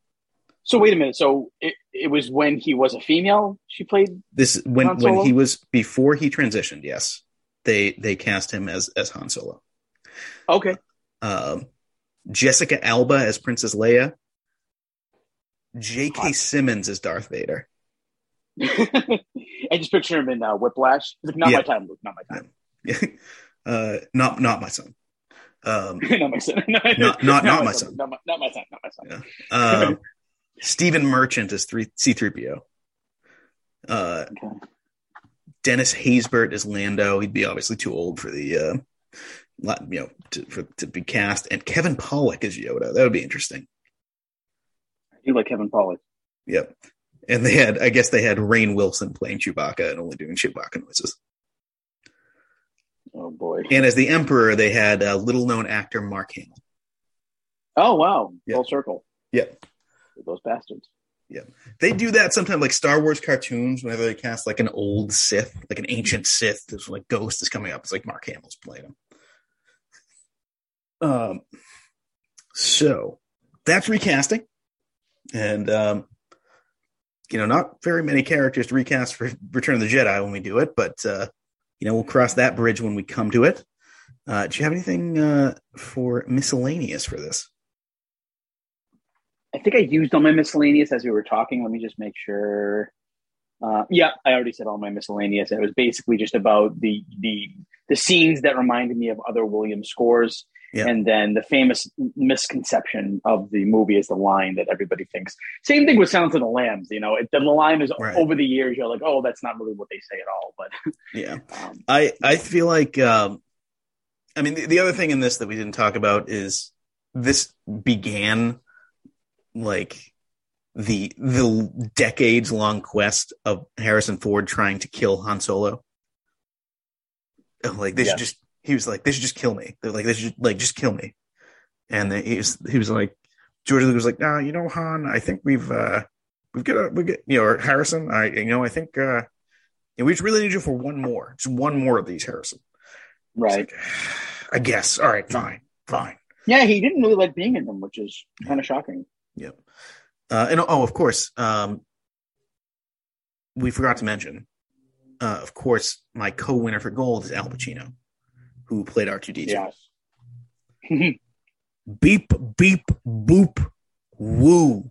So wait a minute. So it, it was when he was a female. She played. this when Han when Solo? he was before he transitioned. Yes, they they cast him as as Han Solo. Okay. um, Jessica Alba as Princess Leia, J.K. Hot. Simmons as Darth Vader. *laughs* I just picture him in uh, Whiplash. Like, not Yeah. my time, Luke. Not my time. *laughs* uh, not not my son. Um, *laughs* not my son. not, *laughs* Not- not- not my son. Not my, not my son. Not my son. um, Stephen Merchant is three C three PO. Uh, Okay. Dennis Haysbert is Lando. He'd be obviously too old for the uh, you know to, for, to be cast, and Kevin Pollak is Yoda. That would be interesting. You like Kevin Pollak? Yep. And they had, I guess they had Rainn Wilson playing Chewbacca and only doing Chewbacca noises. Oh boy. And as the Emperor, they had a little known actor Mark Hamill. Oh wow. Yeah. Full circle. Yep. Those bastards. Yeah, they do that sometimes, like Star Wars cartoons, whenever they cast like an old Sith, like an ancient Sith, there's like Ghost is coming up. It's like Mark Hamill's playing him. Um, so that's recasting, and um, you know, not very many characters to recast for Return of the Jedi when we do it, but uh, you know, we'll cross that bridge when we come to it. Uh, do you have anything uh, for miscellaneous for this? I think I used all my miscellaneous as we were talking. Let me just make sure. Uh, yeah, I already said all my miscellaneous. It was basically just about the the the scenes that reminded me of other Williams scores, Yeah. and then the famous misconception of the movie is the line that everybody thinks. Same thing with Silence of the Lambs. You know, it, the line is Right. over the years. You're like, oh, that's not really what they say at all. But *laughs* Yeah. um, I I feel like um I mean the, the other thing in this that we didn't talk about is this began like the the decades long quest of Harrison Ford trying to kill Han Solo. Like they Yeah. should just he was like they should just kill me. They're like they should like just kill me. And then he was he was like George Lucas was like, nah, you know, Han, I think we've uh we've got a we get you know or Harrison, I you know, I think uh and we just really need you for one more, just one more of these, Harrison. Right, like, *sighs* I guess. All right, fine, fine. yeah, he didn't really like being in them, which is kind of shocking. Yep. Uh, and oh, of course, um, we forgot to mention. Uh, of course, my co-winner for gold is Al Pacino, who played R two D two. Yes. *laughs* Beep beep boop woo.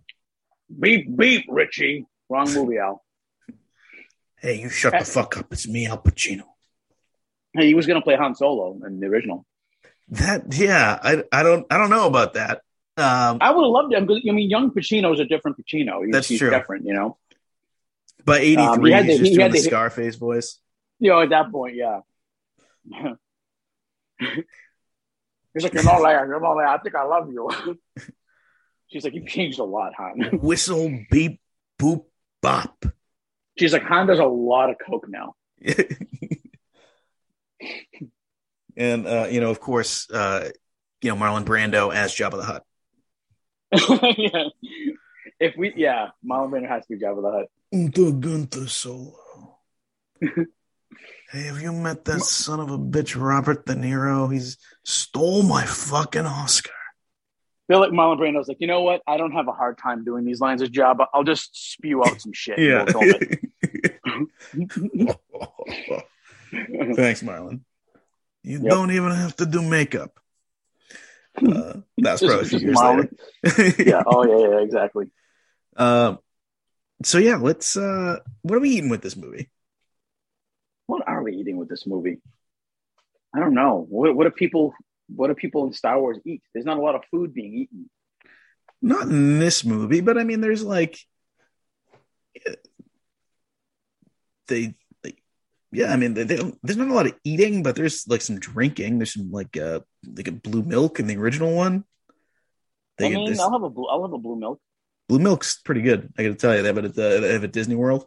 beep beep, Richie. Wrong movie, Al. Hey, you shut the fuck up! It's me, Al Pacino. Hey, he was going to play Han Solo in the original. That yeah, I I don't I don't know about that. Um, I would have loved him because I mean, young Pacino's a different Pacino. He's, That's he's true. different, you know. But eighty three, Um, he had he's the- just he doing the the- Scarface voice. You know, at that point, yeah. *laughs* He's like, you're not like, you're not like, I think I love you. *laughs* She's like, you've changed a lot, Han. *laughs* Whistle beep boop bop. She's like, Han does a lot of coke now. *laughs* and uh, you know, of course, uh, you know Marlon Brando as Jabba the Hutt. yeah. If we, yeah, Marlon Brando has to be Jabba the Hutt. Unter Gunther Solo. Hey, have you met that son of a bitch, Robert De Niro? He's stole my fucking Oscar. feel like Marlon Brando's like, you know what? I don't have a hard time doing these lines of job. I'll just spew out some shit. *laughs* we'll. *laughs* Thanks, Marlon. You Yep. don't even have to do makeup. Uh, that's Just- probably just years Marlon. later. yeah. Oh, yeah, *laughs* yeah, exactly. Um, so yeah, let's. Uh, what are we eating with this movie? What are we eating with this movie? I don't know. What, what do people? What do people in Star Wars eat? There's not a lot of food being eaten. Not in this movie, but I mean, there's like they, like, yeah. I mean, they, they don't, there's not a lot of eating, but there's like some drinking. There's some like uh like a blue milk in the original one. They, I mean, I'll have a blue. I'll have a blue milk. blue milk's pretty good. I got to tell you, they have it at they it at Disney World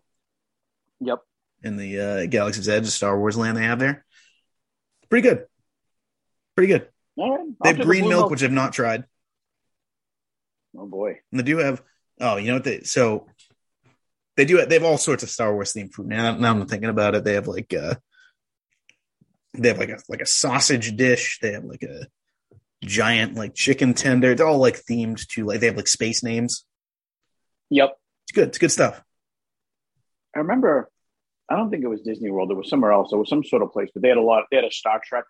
Yep. In the uh, Galaxy's Edge, Star Wars land they have there. Pretty good. Pretty good. All right. They have green blue milk, which I've not tried. Oh boy. And they do have oh, you know what they so they do they have all sorts of Star Wars themed food. Now, now I'm thinking about it, they have like uh they have like a like a sausage dish, they have like a giant like chicken tender. They're all like themed to like they have like space names. Yep. It's good, it's good stuff. I remember. I don't think it was Disney World. It was somewhere else. It was some sort of place, but they had a lot. They had a Star Trek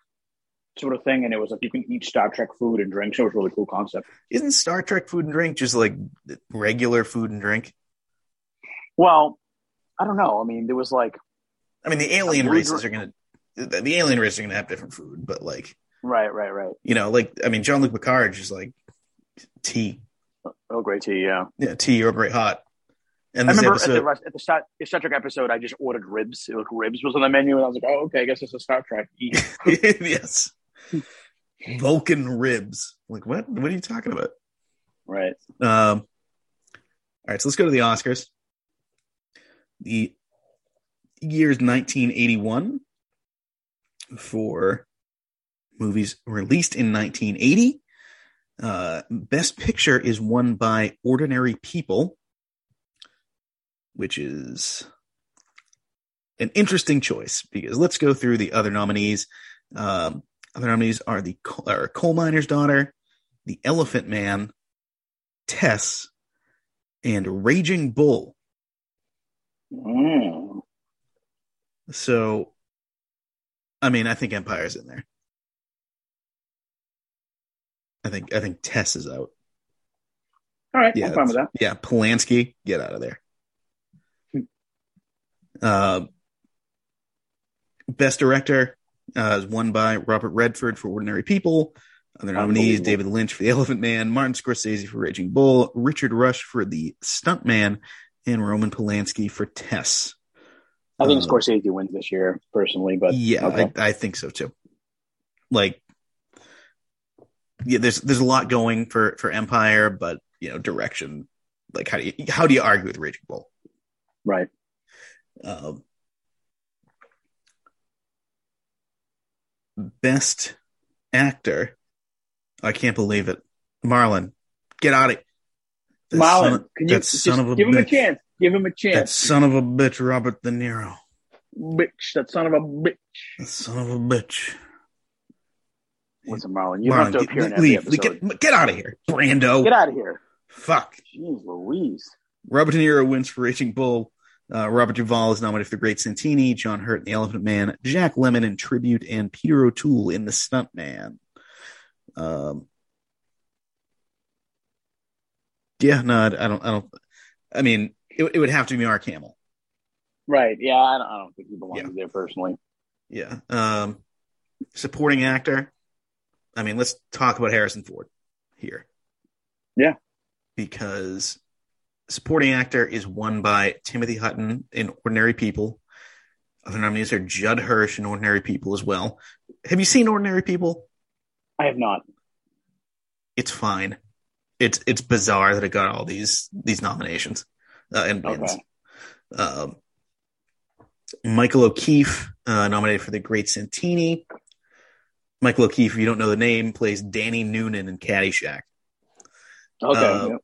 sort of thing, and it was like you can eat Star Trek food and drinks. It was a really cool concept. Isn't Star Trek food and drink just like regular food and drink? Well, I don't know. I mean, there was like I mean the alien races are gonna the the alien races are gonna have different food, but like right, right, right. you know, like I mean Jean-Luc Picard just like tea. Oh, great tea. Yeah. Yeah, tea Earl Grey hot. And I remember at the, episode, rest, at the Star, the Star Trek episode, I just ordered ribs. It was ribs was on the menu, and I was like, "Oh, okay, I guess it's a Star Trek." *laughs* Yes, Vulcan ribs. Like what? What are you talking about? right. Um, all right, so let's go to the Oscars. The year's 1981 for movies released in 1980. Uh, Best Picture is won by Ordinary People, which is an interesting choice because let's go through the other nominees. Um, other nominees are the coal, coal miner's daughter, the Elephant Man, Tess, and Raging Bull. Mm. So, I mean, I think Empire's in there. I think I think Tess is out. All right, Yeah, I'm fine with that. Yeah, Polanski, get out of there. Uh, best director uh, is won by Robert Redford for Ordinary People. Other nominees: David Lynch for The Elephant Man, Martin Scorsese for Raging Bull, Richard Rush for The Stunt Man, and Roman Polanski for Tess. I think Uh, Scorsese wins this year, personally, but yeah, okay. I, I think so too. Like, yeah, there's there's a lot going for for Empire, but you know, direction. Like, how do you how do you argue with Raging Bull? right. Um, best actor. I can't believe it. Marlon, get out of it. That Marlon, son- can you son of a give him a chance? Give him a chance. That son of a bitch, Robert De Niro. bitch, that son of a bitch. That son of a bitch. Listen, Marlon, you don't have to Marlon, appear in get, every leave. episode. Get, get out of here, Brando. Get out of here. Fuck. Jeez Louise. Robert De Niro wins for Raging Bull. Uh, Robert Duvall is nominated for The Great Santini. John Hurt in The Elephant Man. Jack Lemmon in Tribute, and Peter O'Toole in The Stunt Man. Um, yeah, no, I, I don't. I don't. I mean, it, it would have to be Mark Hamill. Right. Yeah, I don't, I don't think he belongs Yeah. there personally. Yeah. Um, supporting actor. I mean, let's talk about Harrison Ford here. Yeah. Because supporting actor is won by Timothy Hutton in Ordinary People. Other nominees are Judd Hirsch in Ordinary People as well. Have you seen Ordinary People? I have not. It's fine. It's it's bizarre that it got all these these nominations uh, and wins. Okay. Um, Michael O'Keefe, uh, nominated for The Great Santini. Michael O'Keefe, if you don't know the name, plays Danny Noonan in Caddyshack. Okay. Uh, yeah.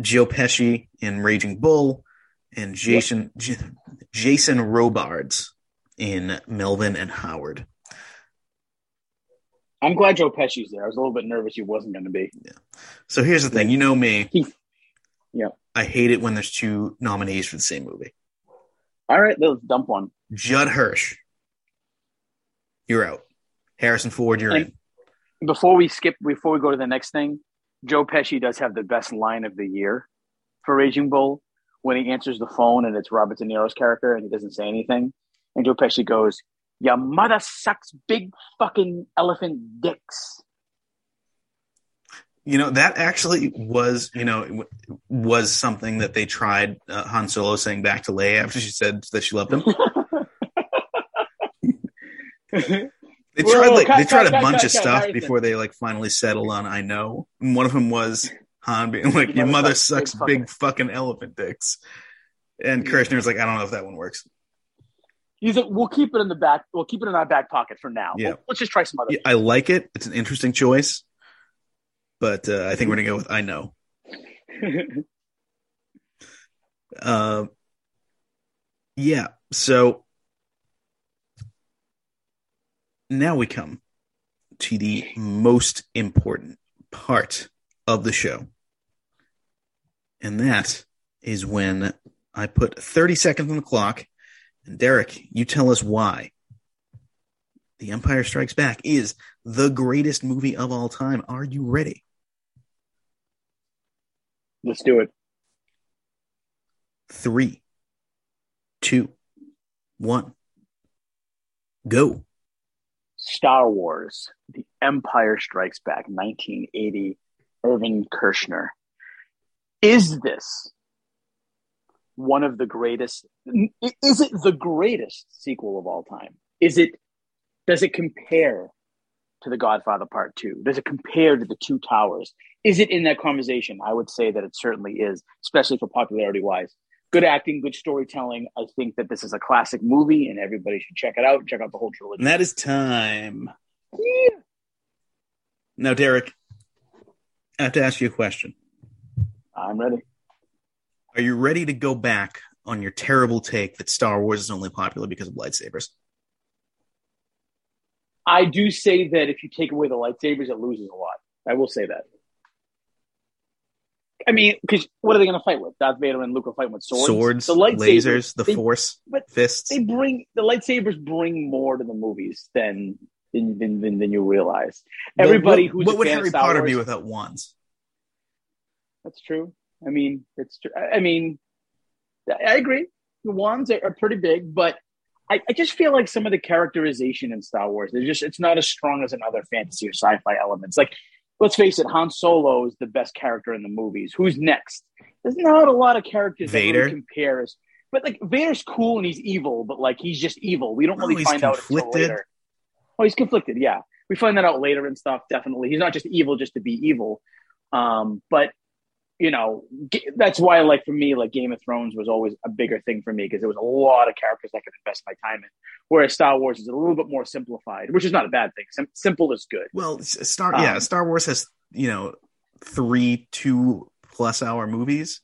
Joe Pesci in Raging Bull, and Jason J- Jason Robards in Melvin and Howard. I'm glad Joe Pesci's there. I was a little bit nervous he wasn't going to be. Yeah. So here's the thing, you know me. Yeah. I hate it when there's two nominees for the same movie. All right, let's dump one. Judd Hirsch, you're out. Harrison Ford, you're And- in. Before we skip, before we go to the next thing, Joe Pesci does have the best line of the year for Raging Bull when he answers the phone and it's Robert De Niro's character and he doesn't say anything. And Joe Pesci goes, Your mother sucks big fucking elephant dicks. You know that actually was, you know, was something that they tried uh, Han Solo saying back to Leia after she said that she loved him. *laughs* *laughs* They Whoa, tried like cut, they tried cut, a cut, bunch of stuff before they like finally settled on I know. And one of them was Han being like, Your "Your mother sucks big big fucking elephant dicks," and Kershner's like, "I don't know if that one works." He's like, we'll keep it in the back. We'll keep it in our back pocket for now. Yeah. We'll- let's just try some other. Yeah, I like it. It's an interesting choice, but uh, I think we're gonna go with I know. *laughs* Uh, yeah. So now we come to the most important part of the show. And that is when I put 30 seconds on the clock. And Derek, you tell us why The Empire Strikes Back is the greatest movie of all time. Are you ready? let's do it. Three, two, one, go. Star Wars: The Empire Strikes Back, 1980. Irving Kershner. Is this one of the greatest? Is it the greatest sequel of all time? Is it? Does it compare to The Godfather Part Two? Does it compare to The Two Towers? Is it in that conversation? I would say that it certainly is, especially for popularity wise. Good acting, good storytelling. I think that this is a classic movie, and everybody should check it out. Check out the whole trilogy. And that is time. Yeah. Now, Derek, I have to ask you a question. I'm ready. Are you ready to go back on your terrible take that Star Wars is only popular because of lightsabers? I do say that if you take away the lightsabers, it loses a lot. I will say that. I mean, because what are they going to fight with? Darth Vader and Luke are fighting with swords. Swords, the lightsabers, lasers, the they, Force, but fists. They bring the lightsabers bring more to the movies than than than, than, than you realize. Everybody what, who's what would Harry Potter Wars, be without wands? That's true. I mean, it's true. I mean, I agree. The wands are, are pretty big, but I, I just feel like some of the characterization in Star Wars, it's just it's not as strong as in other fantasy or sci-fi elements. Like, let's face it, Han Solo is the best character in the movies. Who's next? There's not a lot of characters Vader? that really compares. But like Vader's cool and he's evil, but like he's just evil. We don't No, really find out until later. Oh, he's conflicted. Yeah, we find that out later and stuff. Definitely, he's not just evil just to be evil. Um, but you know, that's why, like for me, like Game of Thrones was always a bigger thing for me because there was a lot of characters I could invest my time in. Whereas Star Wars is a little bit more simplified, which is not a bad thing. Sim- simple is good. Well, Star yeah, Um, Star Wars has you know three two plus hour movies,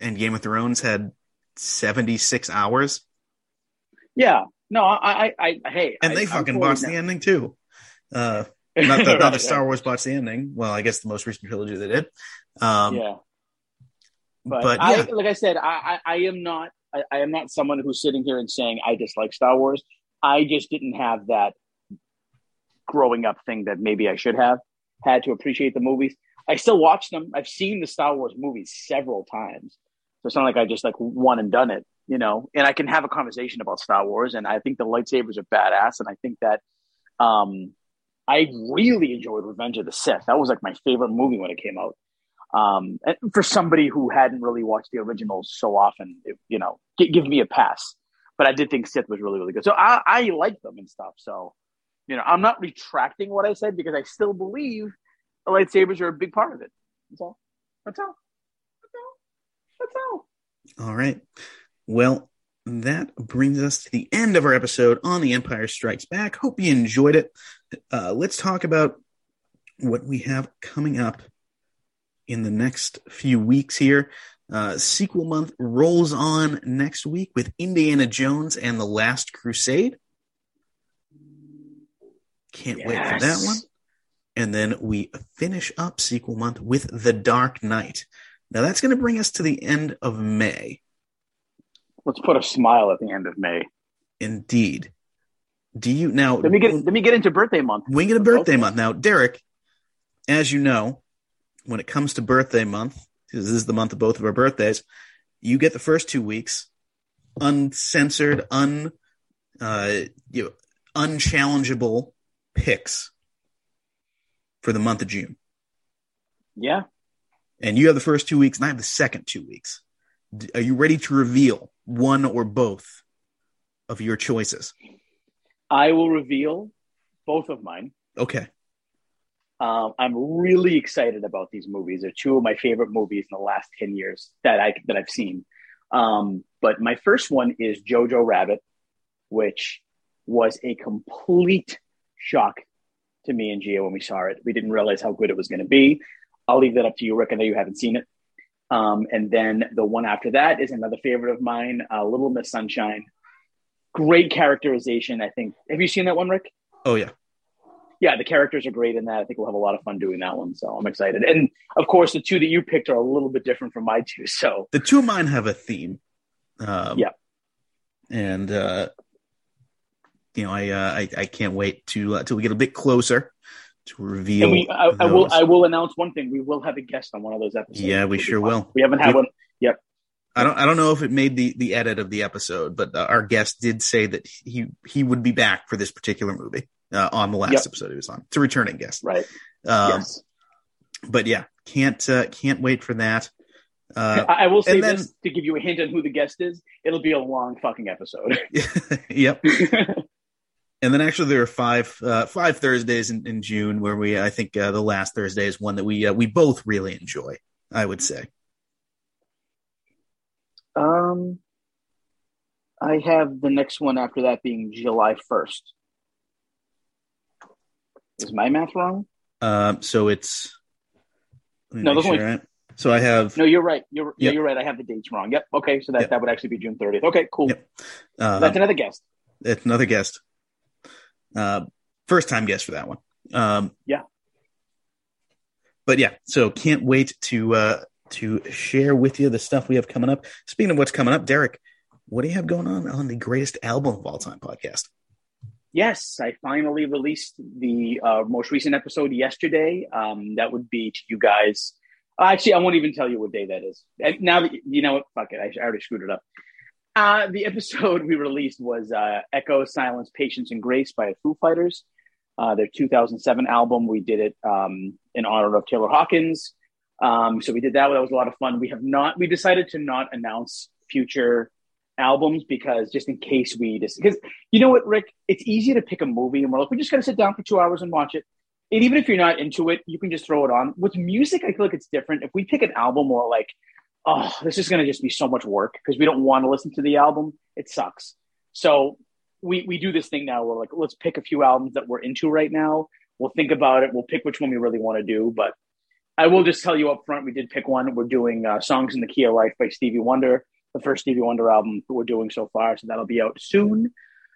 and Game of Thrones had seventy six hours, Yeah, no, I, I, I hey, and I, they fucking botched the ending too. Uh, not that, not Right, *laughs* Star right. Wars botched the ending. Well, I guess the most recent trilogy they did. Um, yeah, but, but, I, yeah, like I said, I, I, I am not, I, I am not someone who's sitting here and saying I dislike Star Wars. I just didn't have that growing up thing that maybe I should have had to appreciate the movies. I still watch them. I've seen the Star Wars movies several times, so it's not like I just like one and done it, you know. And I can have a conversation about Star Wars, and I think the lightsabers are badass, and I think that um, I really enjoyed Revenge of the Sith. That was like my favorite movie when it came out. Um, and for somebody who hadn't really watched the originals so often, it, you know, g- give me a pass. But I did think Sith was really, really good. So I, I like them and stuff. So, you know, I'm not retracting what I said because I still believe the lightsabers are a big part of it. That's all. That's all. That's all. That's all. All right. Well, that brings us to the end of our episode on The Empire Strikes Back. Hope you enjoyed it. Uh, let's talk about what we have coming up in the next few weeks here. Uh, sequel month rolls on next week with Indiana Jones and the Last Crusade. Can't wait for that one. And then we finish up sequel month with The Dark Knight. Now that's going to bring us to the end of May. Let's put a smile at the end of May. Indeed. Do you now? Let me get let me get into birthday month. we get a birthday month now, Derek. As you know, when it comes to birthday month, because this is the month of both of our birthdays, you get the first two weeks uncensored, un, uh, you know, unchallengeable picks for the month of June, Yeah. and you have the first two weeks, and I have the second two weeks. Are you ready to reveal one or both of your choices? I will reveal both of mine. Okay. Um, I'm really excited about these movies. They're two of my favorite movies in the last ten years that I that I've seen. Um, but my first one is Jojo Rabbit, which was a complete shock to me and Gia when we saw it. We didn't realize how good it was going to be. I'll leave that up to you, Rick. I know you haven't seen it. Um, and then the one after that is another favorite of mine, uh, Little Miss Sunshine. Great characterization, I think. Have you seen that one, Rick? Oh yeah, yeah, the characters are great in that. I think we'll have a lot of fun doing that one. So I'm excited. And of course, the two that you picked are a little bit different from my two. So the two of mine have a theme. Um, yeah, and uh, you know, I uh, I, I can't wait to uh, till we get a bit closer to reveal. And we, I, I, will I will announce one thing. We will have a guest on one of those episodes. Yeah, we sure will. We haven't had we, one. Yep. I don't I don't know if it made the the edit of the episode, but uh, our guest did say that he he would be back for this particular movie uh, on the last yep. episode he was on. It's a returning guest, right? Um, yes. But yeah, can't uh, can't wait for that. Uh, I will say then, this to give you a hint on who the guest is. It'll be a long fucking episode. *laughs* yep. *laughs* and then actually there are five uh, five Thursdays in, in June where we I think uh, the last Thursday is one that we uh, we both really enjoy. I would say. Um, I have the next one after that being July first. Is my math wrong? Um, so it's no, those sure, only, right? So I have no. You're right. You're yep. yeah. You're right. I have the dates wrong. Yep. Okay. So that yep. that would actually be June 30th. Okay. Cool. Yep. Um, That's another guest. That's another guest. Uh, first time guest for that one. Um, yeah. But yeah, so can't wait to uh, to share with you the stuff we have coming up. Speaking of what's coming up, Derek, what do you have going on on the greatest album of all time podcast? Yes, I finally released the uh, most recent episode yesterday. Um, that would be to you guys. Actually, I won't even tell you what day that is. And Now that you know what, fuck it. I, already screwed it up. Uh, the episode *laughs* we released was uh, Echo, Silence, Patience, and Grace by Foo Fighters. Uh, their 2007 album. We did it um, in honor of Taylor Hawkins. Um, so we did that. That was a lot of fun. We have not. We decided to not announce future albums because just in case we just because you know what, Rick, it's easy to pick a movie and we're like, we just got to sit down for two hours and watch it. And even if you're not into it, you can just throw it on. With music, I feel like it's different. If we pick an album, we're like, oh, this is going to just be so much work because we don't want to listen to the album. It sucks. So we we do this thing now. We're like, let's pick a few albums that we're into right now. We'll think about it. We'll pick which one we really want to do. But I will just tell you up front, we did pick one. We're doing uh, "Songs in the Key of Life" by Stevie Wonder the first Stevie Wonder album that we're doing so far. So that'll be out soon.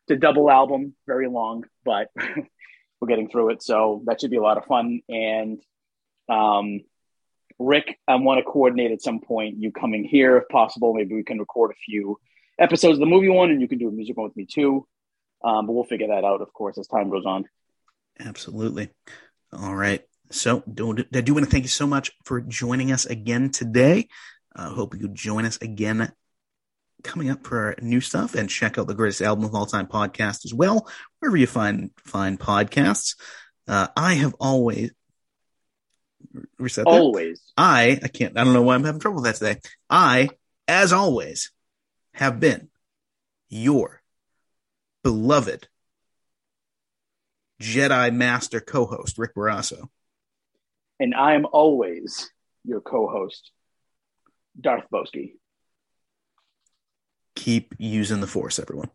It's a double album, very long, but *laughs* we're getting through it. So that should be a lot of fun. And um, Rick, I want to coordinate at some point you coming here if possible. Maybe we can record a few episodes of the movie one and you can do a music one with me too. Um, but we'll figure that out, of course, as time goes on. Absolutely. All right. So, I do want to thank you so much for joining us again today. I uh, hope you join us again coming up for new stuff and check out the greatest album of all time podcast as well, wherever you find find podcasts. Uh, I have always reset always. I I can't. I don't know why I'm having trouble with that today. I, as always, have been your beloved Jedi Master co-host Rick Barrasso, and I am always your co-host Darth Boski keep using the force, everyone.